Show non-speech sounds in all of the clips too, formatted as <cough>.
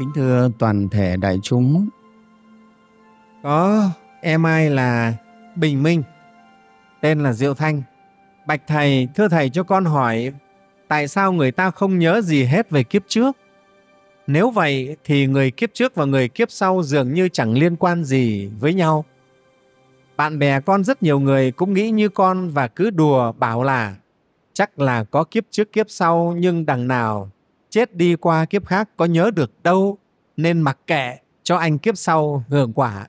Kính thưa toàn thể đại chúng, có em ai là Bình Minh, tên là Diệu Thanh. Bạch Thầy, thưa Thầy cho con hỏi, tại sao người ta không nhớ gì hết về kiếp trước? Nếu vậy thì người kiếp trước và người kiếp sau dường như chẳng liên quan gì với nhau. Bạn bè con rất nhiều người cũng nghĩ như con và cứ đùa bảo là chắc là có kiếp trước kiếp sau nhưng đằng nào chết đi qua kiếp khác có nhớ được đâu nên mặc kệ cho anh kiếp sau hưởng quả.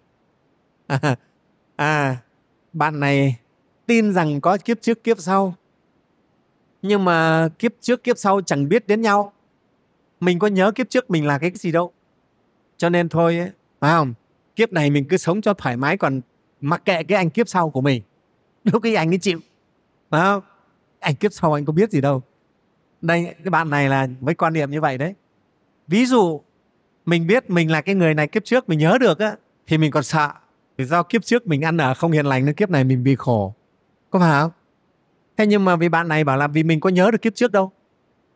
À, <laughs> à bạn này tin rằng có kiếp trước kiếp sau. Nhưng mà kiếp trước kiếp sau chẳng biết đến nhau. Mình có nhớ kiếp trước mình là cái gì đâu. Cho nên thôi ấy, phải không? Kiếp này mình cứ sống cho thoải mái còn mặc kệ cái anh kiếp sau của mình. Lúc cái anh ấy chịu phải không? Anh kiếp sau anh có biết gì đâu đây, cái bạn này là với quan niệm như vậy đấy. Ví dụ, mình biết mình là cái người này kiếp trước, mình nhớ được á, thì mình còn sợ. Vì do kiếp trước mình ăn ở không hiền lành nên kiếp này mình bị khổ. Có phải không? Thế nhưng mà vì bạn này bảo là vì mình có nhớ được kiếp trước đâu.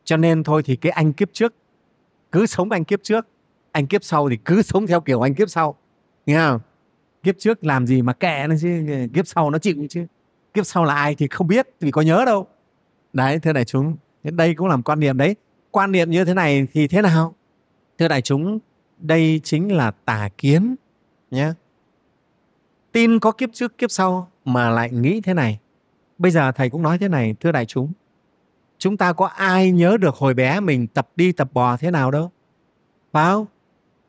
Cho nên thôi thì cái anh kiếp trước, cứ sống anh kiếp trước. Anh kiếp sau thì cứ sống theo kiểu anh kiếp sau. Nghe không? Kiếp trước làm gì mà kệ nó chứ, kiếp sau nó chịu chứ. Kiếp sau là ai thì không biết vì có nhớ đâu. Đấy, thưa đại chúng đây cũng là một quan niệm đấy. Quan niệm như thế này thì thế nào? Thưa đại chúng, đây chính là tà kiến, nhé. Tin có kiếp trước, kiếp sau mà lại nghĩ thế này. Bây giờ thầy cũng nói thế này, thưa đại chúng. Chúng ta có ai nhớ được hồi bé mình tập đi tập bò thế nào đâu? Phải không?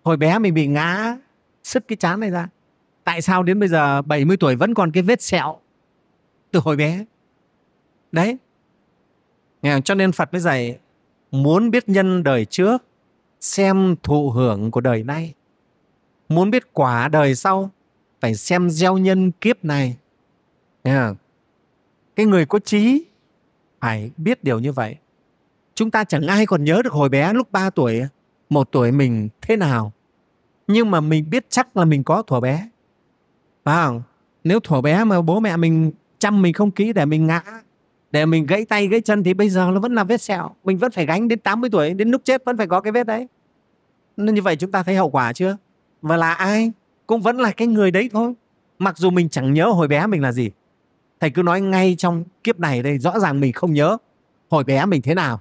Hồi bé mình bị ngã, sứt cái chán này ra. Tại sao đến bây giờ 70 tuổi vẫn còn cái vết sẹo từ hồi bé? Đấy Nghe cho nên phật mới dạy, muốn biết nhân đời trước, xem thụ hưởng của đời nay. Muốn biết quả đời sau, phải xem gieo nhân kiếp này. Nghe cái người có trí phải biết điều như vậy. Chúng ta chẳng ai còn nhớ được hồi bé lúc 3 tuổi, một tuổi mình thế nào. Nhưng mà mình biết chắc là mình có thuở bé. Phải không? Nếu thuở bé mà bố mẹ mình chăm mình không kỹ để mình ngã để mình gãy tay, gãy chân thì bây giờ nó vẫn là vết sẹo. Mình vẫn phải gánh đến 80 tuổi, đến lúc chết vẫn phải có cái vết đấy. Nên như vậy chúng ta thấy hậu quả chưa? Và là ai? Cũng vẫn là cái người đấy thôi. Mặc dù mình chẳng nhớ hồi bé mình là gì. Thầy cứ nói ngay trong kiếp này đây, rõ ràng mình không nhớ hồi bé mình thế nào.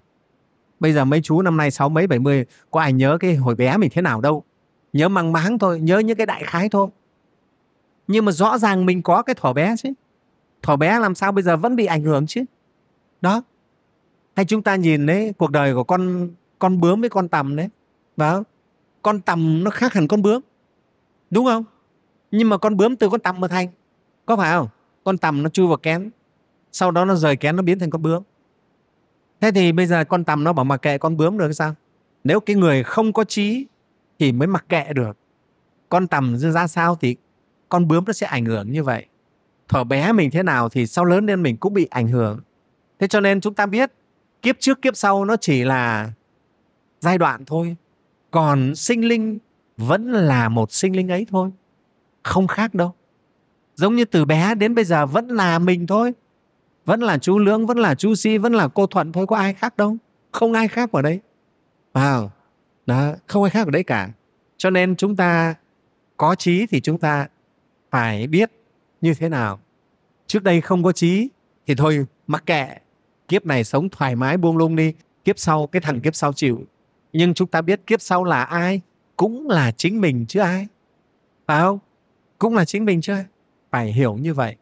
Bây giờ mấy chú năm nay sáu mấy, bảy mươi, có ai nhớ cái hồi bé mình thế nào đâu. Nhớ mang máng thôi, nhớ những cái đại khái thôi. Nhưng mà rõ ràng mình có cái thỏ bé chứ. Thỏ bé làm sao bây giờ vẫn bị ảnh hưởng chứ? Đó. Hay chúng ta nhìn đấy cuộc đời của con con bướm với con tầm đấy. Và con tầm nó khác hẳn con bướm. Đúng không? Nhưng mà con bướm từ con tầm mà thành. Có phải không? Con tầm nó chui vào kén. Sau đó nó rời kén, nó biến thành con bướm. Thế thì bây giờ con tầm nó bảo mặc kệ con bướm được sao? Nếu cái người không có trí thì mới mặc kệ được. Con tầm ra sao thì con bướm nó sẽ ảnh hưởng như vậy. Thở bé mình thế nào thì sau lớn lên mình cũng bị ảnh hưởng thế cho nên chúng ta biết, kiếp trước kiếp sau nó chỉ là giai đoạn thôi. Còn sinh linh vẫn là một sinh linh ấy thôi. Không khác đâu. Giống như từ bé đến bây giờ vẫn là mình thôi. Vẫn là chú lưỡng, vẫn là chú si, vẫn là cô thuận thôi. Có ai khác đâu. Không ai khác ở đây vào đó, không ai khác ở đấy cả. Cho nên chúng ta có trí thì chúng ta phải biết như thế nào. Trước đây không có trí thì thôi mặc kệ kiếp này sống thoải mái buông lung đi kiếp sau cái thằng kiếp sau chịu. Nhưng chúng ta biết kiếp sau là ai? Cũng là chính mình chứ ai? Phải không? Cũng là chính mình chứ ai? Phải hiểu như vậy.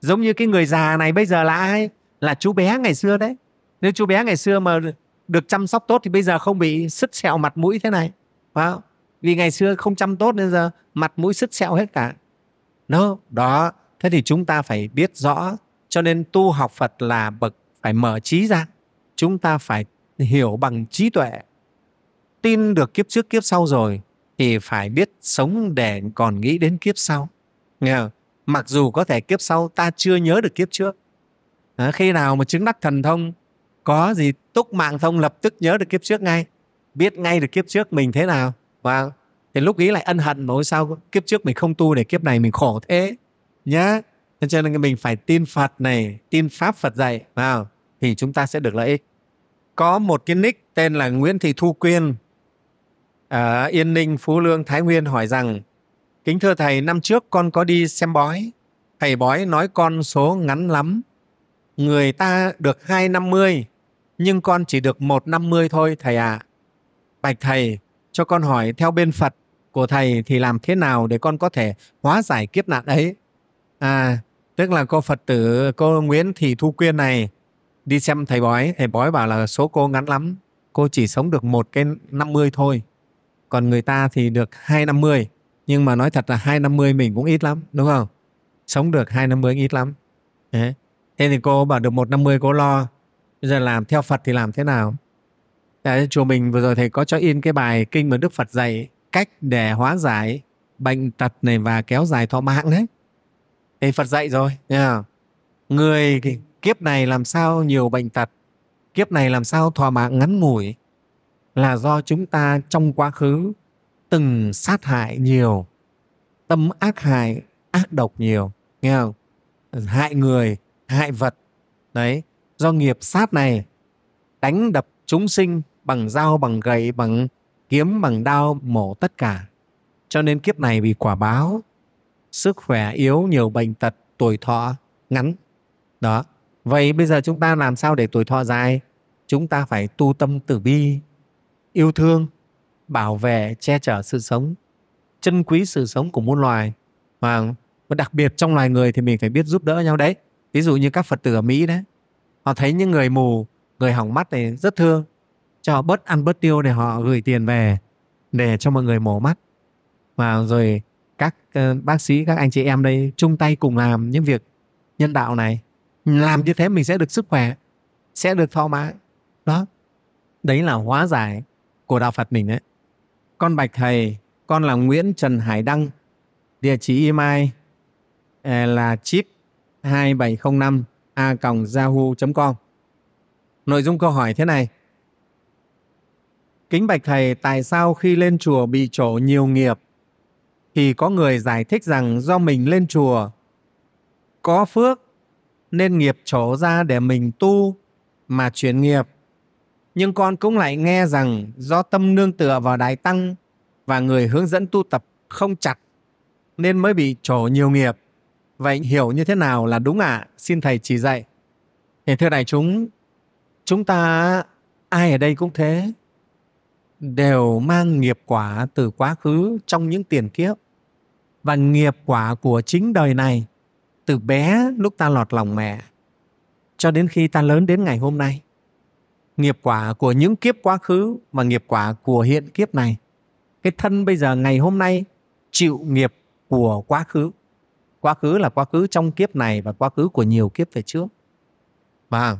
Giống như cái người già này bây giờ là ai? Là chú bé ngày xưa đấy. Nếu chú bé ngày xưa mà được chăm sóc tốt thì bây giờ không bị sứt sẹo mặt mũi thế này. Phải không? Vì ngày xưa không chăm tốt nên giờ mặt mũi sứt sẹo hết cả. No, đó. Thế thì chúng ta phải biết rõ. Cho nên tu học phật là bậc phải mở trí ra. Chúng ta phải hiểu bằng trí tuệ. Tin được kiếp trước kiếp sau rồi thì phải biết sống để còn nghĩ đến kiếp sau. Nghe không? mặc dù có thể kiếp sau ta chưa nhớ được kiếp trước. À, khi nào mà chứng đắc thần thông có gì túc mạng thông lập tức nhớ được kiếp trước ngay. Biết ngay được kiếp trước mình thế nào. Và thì lúc ý lại ân hận mà sao kiếp trước mình không tu để kiếp này mình khổ thế? Nhá. Cho nên mình phải tin phật này tin pháp phật dạy vào thì chúng ta sẽ được lợi ích có một cái nick tên là nguyễn thị thu quyên ở Yên Ninh, Phú Lương, Thái Nguyên hỏi rằng Kính thưa Thầy, năm trước con có đi xem bói. Thầy bói nói con số ngắn lắm. Người ta được 250, nhưng con chỉ được 150 thôi Thầy ạ. À. Bạch Thầy, cho con hỏi theo bên Phật của Thầy thì làm thế nào để con có thể hóa giải kiếp nạn ấy? À, tức là cô Phật tử, cô Nguyễn Thị Thu Quyên này đi xem thầy bói, thầy bói bảo là số cô ngắn lắm, cô chỉ sống được một cái 50 thôi. Còn người ta thì được 250, nhưng mà nói thật là 250 mình cũng ít lắm, đúng không? Sống được 250 ít lắm. Thế, thế thì cô bảo được 150 cô lo. Bây giờ làm theo Phật thì làm thế nào? Đấy, chùa mình vừa rồi thầy có cho in cái bài kinh mà Đức Phật dạy cách để hóa giải bệnh tật này và kéo dài thọ mạng đấy. Thì Phật dạy rồi. Yeah. Người kiếp này làm sao nhiều bệnh tật, kiếp này làm sao thọ mạng ngắn ngủi là do chúng ta trong quá khứ từng sát hại nhiều, tâm ác hại, ác độc nhiều, nghe không? Hại người, hại vật. Đấy, do nghiệp sát này đánh đập chúng sinh bằng dao, bằng gậy, bằng kiếm, bằng đao, mổ tất cả. Cho nên kiếp này bị quả báo, sức khỏe yếu, nhiều bệnh tật, tuổi thọ ngắn. Đó. Vậy bây giờ chúng ta làm sao để tuổi thọ dài? Chúng ta phải tu tâm tử bi, yêu thương, bảo vệ, che chở sự sống, trân quý sự sống của muôn loài. Và đặc biệt trong loài người thì mình phải biết giúp đỡ nhau đấy. Ví dụ như các Phật tử ở Mỹ đấy, họ thấy những người mù, người hỏng mắt này rất thương, cho họ bớt ăn bớt tiêu để họ gửi tiền về để cho mọi người mổ mắt. Và rồi các ờ, bác sĩ, các anh chị em đây chung tay cùng làm những việc nhân đạo này. Làm như thế mình sẽ được sức khỏe, sẽ được thọ mạng Đó, đấy là hóa giải của đạo Phật mình đấy. Con bạch thầy, con là Nguyễn Trần Hải Đăng, địa chỉ email à, là chip 2705 a yahoo.com. Nội dung câu hỏi thế này. Kính bạch thầy, tại sao khi lên chùa bị trổ nhiều nghiệp thì có người giải thích rằng do mình lên chùa có phước nên nghiệp trổ ra để mình tu mà chuyển nghiệp nhưng con cũng lại nghe rằng do tâm nương tựa vào Đại Tăng và người hướng dẫn tu tập không chặt nên mới bị trổ nhiều nghiệp. Vậy hiểu như thế nào là đúng ạ? À? Xin Thầy chỉ dạy. Thì thưa đại chúng, chúng ta ai ở đây cũng thế, đều mang nghiệp quả từ quá khứ trong những tiền kiếp và nghiệp quả của chính đời này từ bé lúc ta lọt lòng mẹ cho đến khi ta lớn đến ngày hôm nay nghiệp quả của những kiếp quá khứ và nghiệp quả của hiện kiếp này. Cái thân bây giờ ngày hôm nay chịu nghiệp của quá khứ. Quá khứ là quá khứ trong kiếp này và quá khứ của nhiều kiếp về trước. Và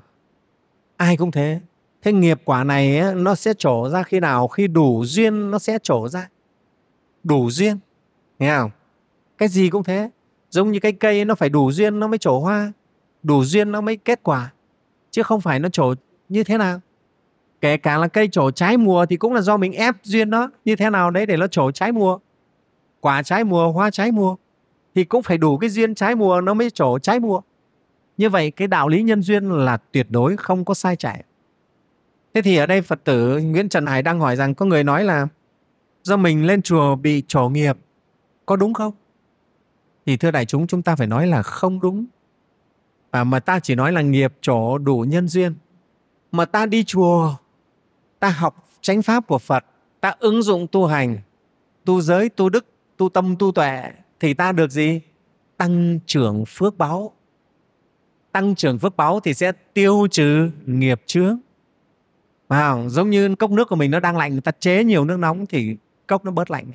ai cũng thế. Thế nghiệp quả này ấy, nó sẽ trổ ra khi nào? Khi đủ duyên nó sẽ trổ ra. Đủ duyên. Nghe không? Cái gì cũng thế. Giống như cái cây nó phải đủ duyên nó mới trổ hoa. Đủ duyên nó mới kết quả. Chứ không phải nó trổ như thế nào kể cả là cây trổ trái mùa thì cũng là do mình ép duyên nó như thế nào đấy để nó trổ trái mùa quả trái mùa, hoa trái mùa thì cũng phải đủ cái duyên trái mùa nó mới trổ trái mùa như vậy cái đạo lý nhân duyên là tuyệt đối, không có sai trái thế thì ở đây phật tử nguyễn trần hải đang hỏi rằng có người nói là do mình lên chùa bị trổ nghiệp, có đúng không thì thưa đại chúng chúng ta phải nói là không đúng. Và mà ta chỉ nói là nghiệp trổ đủ nhân duyên. Mà ta đi chùa ta học chánh pháp của phật ta ứng dụng tu hành tu giới tu đức tu tâm tu tuệ thì ta được gì? Tăng trưởng phước báo. Tăng trưởng phước báo thì sẽ tiêu trừ nghiệp chướng. À, giống như cốc nước của mình nó đang lạnh người ta chế nhiều nước nóng thì cốc nó bớt lạnh.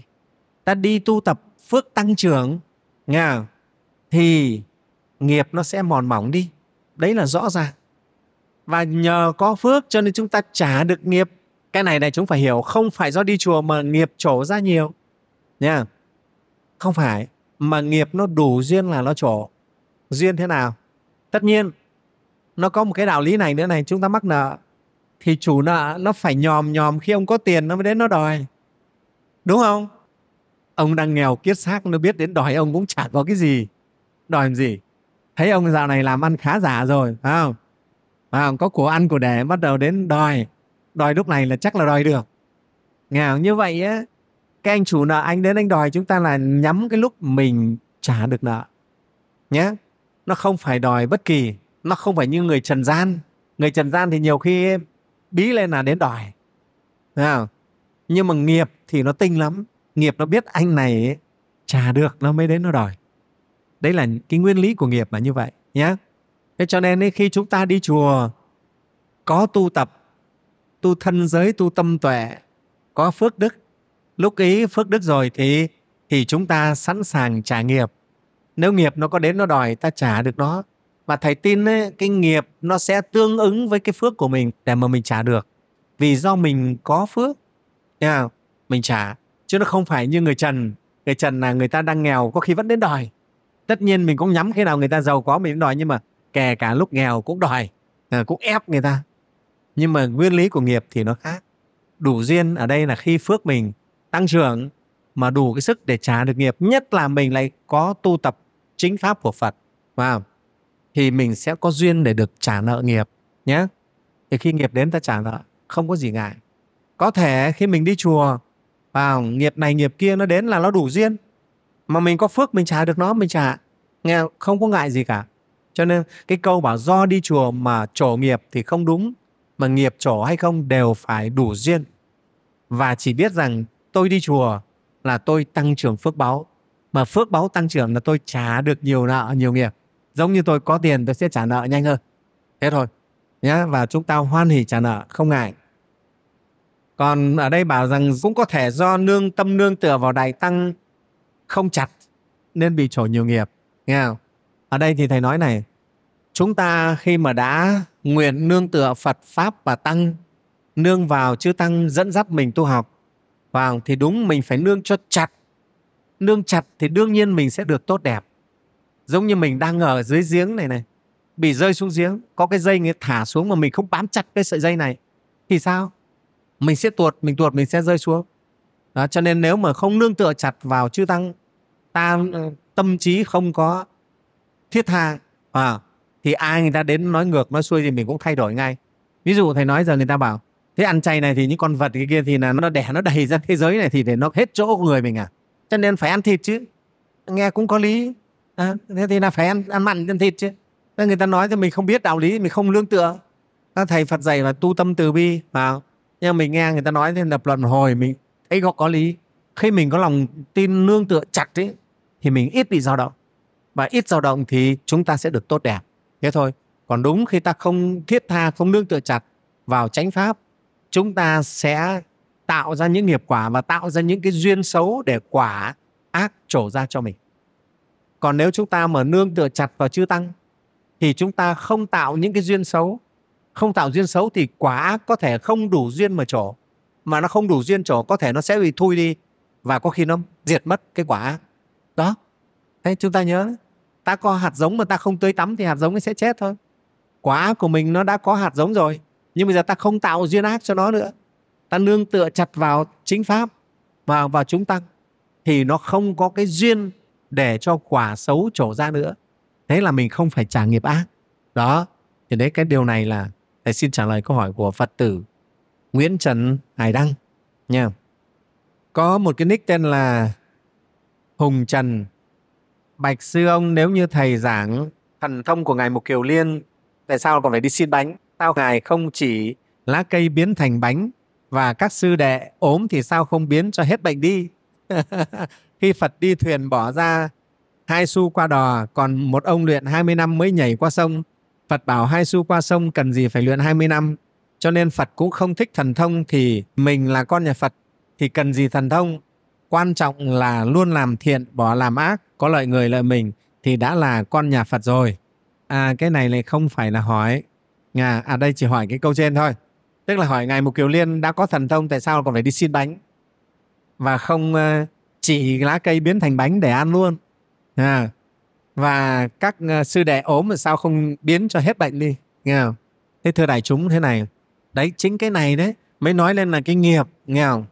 Ta đi tu tập phước tăng trưởng nghe thì nghiệp nó sẽ mòn mỏng đi. Đấy là rõ ràng. Và nhờ có phước cho nên chúng ta trả được nghiệp. Cái này này chúng phải hiểu, không phải do đi chùa mà nghiệp trổ ra nhiều. Nha. Không phải, mà nghiệp nó đủ duyên là nó trổ. Duyên thế nào? Tất nhiên, nó có một cái đạo lý này nữa này, chúng ta mắc nợ. Thì chủ nợ nó phải nhòm nhòm khi ông có tiền nó mới đến nó đòi. Đúng không? Ông đang nghèo kiết xác nó biết đến đòi ông cũng chả có cái gì. Đòi làm gì? Thấy ông dạo này làm ăn khá giả rồi phải không? À, có của ăn của để bắt đầu đến đòi. Đòi lúc này là chắc là đòi được. Nghèo như vậy á cái anh chủ nợ anh đến anh đòi chúng ta là nhắm cái lúc mình trả được nợ. Nhé nó không phải đòi bất kỳ nó không phải như người trần gian. Người trần gian thì nhiều khi bí lên là đến đòi. Thấy không? nhưng mà nghiệp thì nó tinh lắm nghiệp nó biết anh này ấy, trả được nó mới đến nó đòi. Đấy là cái nguyên lý của nghiệp là như vậy nhé thế cho nên ấy, khi chúng ta đi chùa có tu tập tu thân giới tu tâm tuệ có phước đức lúc ấy phước đức rồi thì thì chúng ta sẵn sàng trả nghiệp. Nếu nghiệp nó có đến nó đòi ta trả được nó. Và thầy tin ấy, cái nghiệp nó sẽ tương ứng với cái phước của mình để mà mình trả được. Vì do mình có phước yeah, mình trả chứ nó không phải như người trần. Người trần là người ta đang nghèo, có khi vẫn đến đòi. Tất nhiên mình cũng nhắm khi nào người ta giàu có mình cũng đòi, nhưng mà kể cả lúc nghèo cũng đòi ờ, cũng ép người ta. Nhưng mà nguyên lý của nghiệp thì nó khác. Đủ duyên ở đây là khi phước mình tăng trưởng mà đủ cái sức để trả được nghiệp, nhất là mình lại có tu tập chính pháp của Phật vào thì mình sẽ có duyên để được trả nợ nghiệp nhé thì khi nghiệp đến ta trả nợ, không có gì ngại. Có thể khi mình đi chùa vào nghiệp này nghiệp kia nó đến là nó đủ duyên. Mà mình có phước mình trả được nó, mình trả. Nghe, không có ngại gì cả. Cho nên cái câu bảo do đi chùa mà trổ nghiệp thì không đúng, mà nghiệp trổ hay không đều phải đủ duyên. Và chỉ biết rằng tôi đi chùa là tôi tăng trưởng phước báo. Mà phước báo tăng trưởng là tôi trả được nhiều nợ, nhiều nghiệp. Giống như tôi có tiền, tôi sẽ trả nợ nhanh hơn. Thế thôi nhé và chúng ta hoan hỉ trả nợ, không ngại còn ở đây bảo rằng cũng có thể do nương tâm nương tựa vào đại tăng không chặt nên bị trổ nhiều nghiệp, nghe không? Ở đây thì thầy nói này, chúng ta khi mà đã nguyện nương tựa phật pháp và tăng, nương vào chư tăng dẫn dắt mình tu học, vào thì đúng mình phải nương cho chặt. Nương chặt thì đương nhiên mình sẽ được tốt đẹp. Giống như mình đang ở dưới giếng này này, bị rơi xuống giếng, có cái dây người thả xuống mà mình không bám chặt cái sợi dây này, thì sao? Mình sẽ tuột mình tuột mình sẽ rơi xuống. Đó, cho nên nếu mà không nương tựa chặt vào chư tăng ta ờ, tâm trí không có thiết tha à, thì ai người ta đến nói ngược nói xuôi thì mình cũng thay đổi ngay. Ví dụ thầy nói giờ người ta bảo thế ăn chay này thì những con vật cái kia thì là nó đẻ nó đầy ra thế giới này thì để nó hết chỗ của người mình à? Cho nên phải ăn thịt chứ. Nghe cũng có lý. À, thế thì là phải ăn ăn mặn ăn thịt chứ. Nên người ta nói thì mình không biết đạo lý mình không lương tựa. Các thầy Phật dạy là tu tâm từ bi vào nhưng mình nghe người ta nói thêm lập luận hồi, mình thấy có có lý. Khi mình có lòng tin nương tựa chặt ấy, thì mình ít bị dao động. Và ít dao động thì chúng ta sẽ được tốt đẹp. Thế thôi. Còn đúng khi ta không thiết tha, không nương tựa chặt vào chánh pháp, chúng ta sẽ tạo ra những nghiệp quả và tạo ra những cái duyên xấu để quả ác trổ ra cho mình. Còn nếu chúng ta mà nương tựa chặt vào chư tăng, thì chúng ta không tạo những cái duyên xấu không tạo duyên xấu thì quả ác có thể không đủ duyên mà trổ. Mà nó không đủ duyên trổ, có thể nó sẽ bị thui đi. Và có khi nó diệt mất cái quả. Ác đó. Thế chúng ta nhớ, ta có hạt giống mà ta không tưới tắm thì hạt giống ấy sẽ chết thôi. Quả ác của mình nó đã có hạt giống rồi, nhưng bây giờ ta không tạo duyên ác cho nó nữa. Ta nương tựa chặt vào chính pháp vào vào chúng tăng thì nó không có cái duyên để cho quả xấu trổ ra nữa. Thế là mình không phải trả nghiệp ác. Đó. Thì đấy, cái điều này là thầy xin trả lời câu hỏi của phật tử nguyễn trần hải đăng nha. Có một cái nick tên là hùng trần. Bạch sư ông, nếu như thầy giảng thần thông của ngài mục kiều liên, tại sao còn phải đi xin bánh? Sao ngài không chỉ lá cây biến thành bánh và các sư đệ ốm thì sao không biến cho hết bệnh đi? <laughs> Khi phật đi thuyền bỏ ra hai xu qua đò, còn một ông luyện 20 năm mới nhảy qua sông phật bảo hai xu qua sông cần gì phải luyện 20 năm. Cho nên phật cũng không thích thần thông thì mình là con nhà phật thì cần gì thần thông? Quan trọng là luôn làm thiện bỏ làm ác có lợi người lợi mình thì đã là con nhà phật rồi. À cái này lại không phải là hỏi. À, à đây chỉ hỏi cái câu trên thôi. Tức là hỏi ngài mục kiều liên đã có thần thông tại sao còn phải đi xin bánh? Và không ờ, chỉ lá cây biến thành bánh để ăn luôn. À, và các ờ, sư đệ ốm mà sao không biến cho hết bệnh đi, nghe không? Thế thưa đại chúng, thế này, đấy chính cái này đấy, mới nói lên là cái nghiệp, nghe không?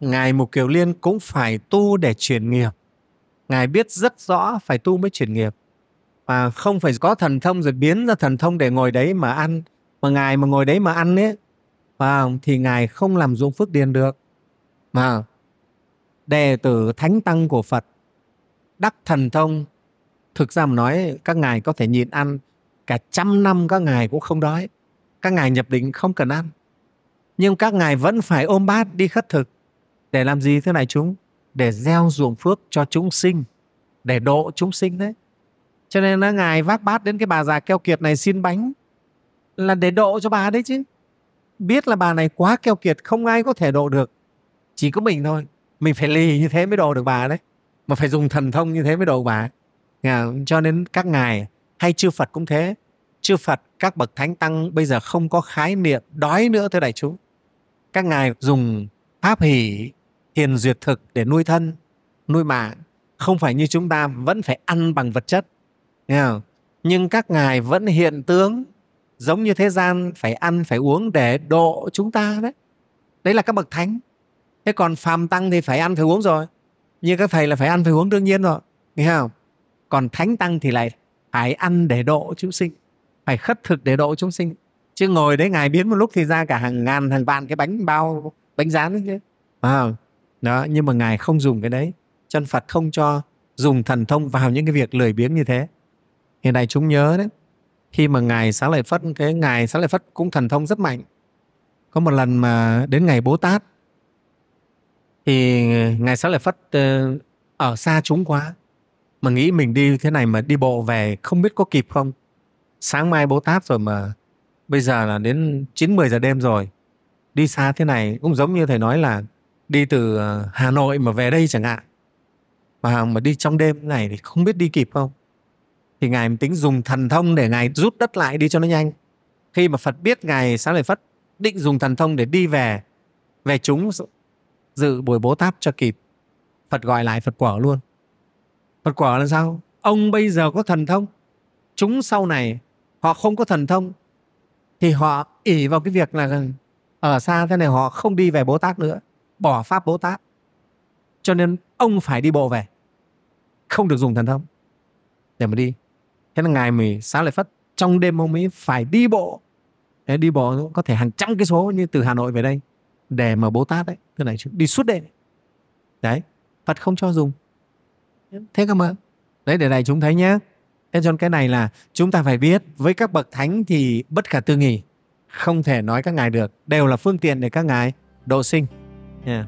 Ngài mục kiều liên cũng phải tu để chuyển nghiệp. Ngài biết rất rõ phải tu mới chuyển nghiệp. Và không phải có thần thông rồi biến ra thần thông để ngồi đấy mà ăn, mà ngài mà ngồi đấy mà ăn ấy và thì ngài không làm dụng phước điền được mà đệ tử thánh tăng của phật, đắc thần thông thực ra mà nói, các ngài có thể nhịn ăn cả trăm năm các ngài cũng không đói. Các ngài nhập định không cần ăn. Nhưng các ngài vẫn phải ôm bát đi khất thực. Để làm gì thế này chúng? Để gieo ruộng phước cho chúng sinh. Để độ chúng sinh đấy. Cho nên là ngài vác bát đến cái bà già keo kiệt này xin bánh. Là để độ cho bà đấy chứ. Biết là bà này quá keo kiệt, không ai có thể độ được. Chỉ có mình thôi. Mình phải lì như thế mới độ được bà đấy. Mà phải dùng thần thông như thế mới độ bà cho nên các ngài, hay chư Phật cũng thế. Chư Phật, các bậc thánh tăng bây giờ không có khái niệm đói nữa, thưa đại chúng. Các ngài dùng pháp hỷ, hiền duyệt thực để nuôi thân, nuôi mạng. Không phải như chúng ta, vẫn phải ăn bằng vật chất. Nghe không? nhưng các ngài vẫn hiện tướng, giống như thế gian, phải ăn, phải uống để độ chúng ta đấy. Đấy là các bậc thánh. Thế còn phàm tăng thì phải ăn, phải uống rồi. Như các thầy là phải ăn, phải uống đương nhiên rồi. Nghe không? Còn thánh tăng thì lại phải ăn để độ chúng sinh phải khất thực để độ chúng sinh. Chứ ngồi đấy ngài biến một lúc thì ra cả hàng ngàn hàng vạn cái bánh bao bánh rán đấy chứ. À, đó nhưng mà ngài không dùng cái đấy. Chân phật không cho dùng thần thông vào những cái việc lười biếng như thế. Hiện nay chúng nhớ đấy khi mà ngài xá lợi phất cái ngài xá lợi phất cũng thần thông rất mạnh. Có một lần mà đến ngày bố tát thì ngài xá lợi phất ờ, ở xa chúng quá mà nghĩ mình đi thế này mà đi bộ về không biết có kịp không? Sáng mai bố tát rồi mà bây giờ là đến 9 10 giờ đêm rồi. Đi xa thế này cũng giống như thầy nói là đi từ ờ, Hà Nội mà về đây chẳng hạn. Mà mà đi trong đêm này thì không biết đi kịp không? Thì ngài tính dùng thần thông để ngài rút đất lại đi cho nó nhanh. Khi mà Phật biết ngài xá lợi Phất định dùng thần thông để đi về về chúng, dự buổi bố táp cho kịp. Phật gọi lại Phật quả luôn. Phật quả là sao? Ông bây giờ có thần thông. Chúng sau này, họ không có thần thông, thì họ ỉ vào cái việc là ở xa thế này họ không đi về Bố Tát nữa, bỏ pháp Bố Tát. Cho nên ông phải đi bộ về, không được dùng thần thông. Để mà đi. Thế là ngài mình xá lợi phất trong đêm ông ấy phải đi bộ. Để đi bộ có thể hàng trăm cái số như từ Hà Nội về đây để mà Bố Tát đấy tức này đi suốt đêm. Đấy, Phật không cho dùng thế cơ mà. Đấy, để này chúng thấy nhé thế cho nên cái này là chúng ta phải biết, với các bậc thánh thì bất khả tư nghỉ không thể nói các ngài được. Đều là phương tiện để các ngài độ sinh. Yeah.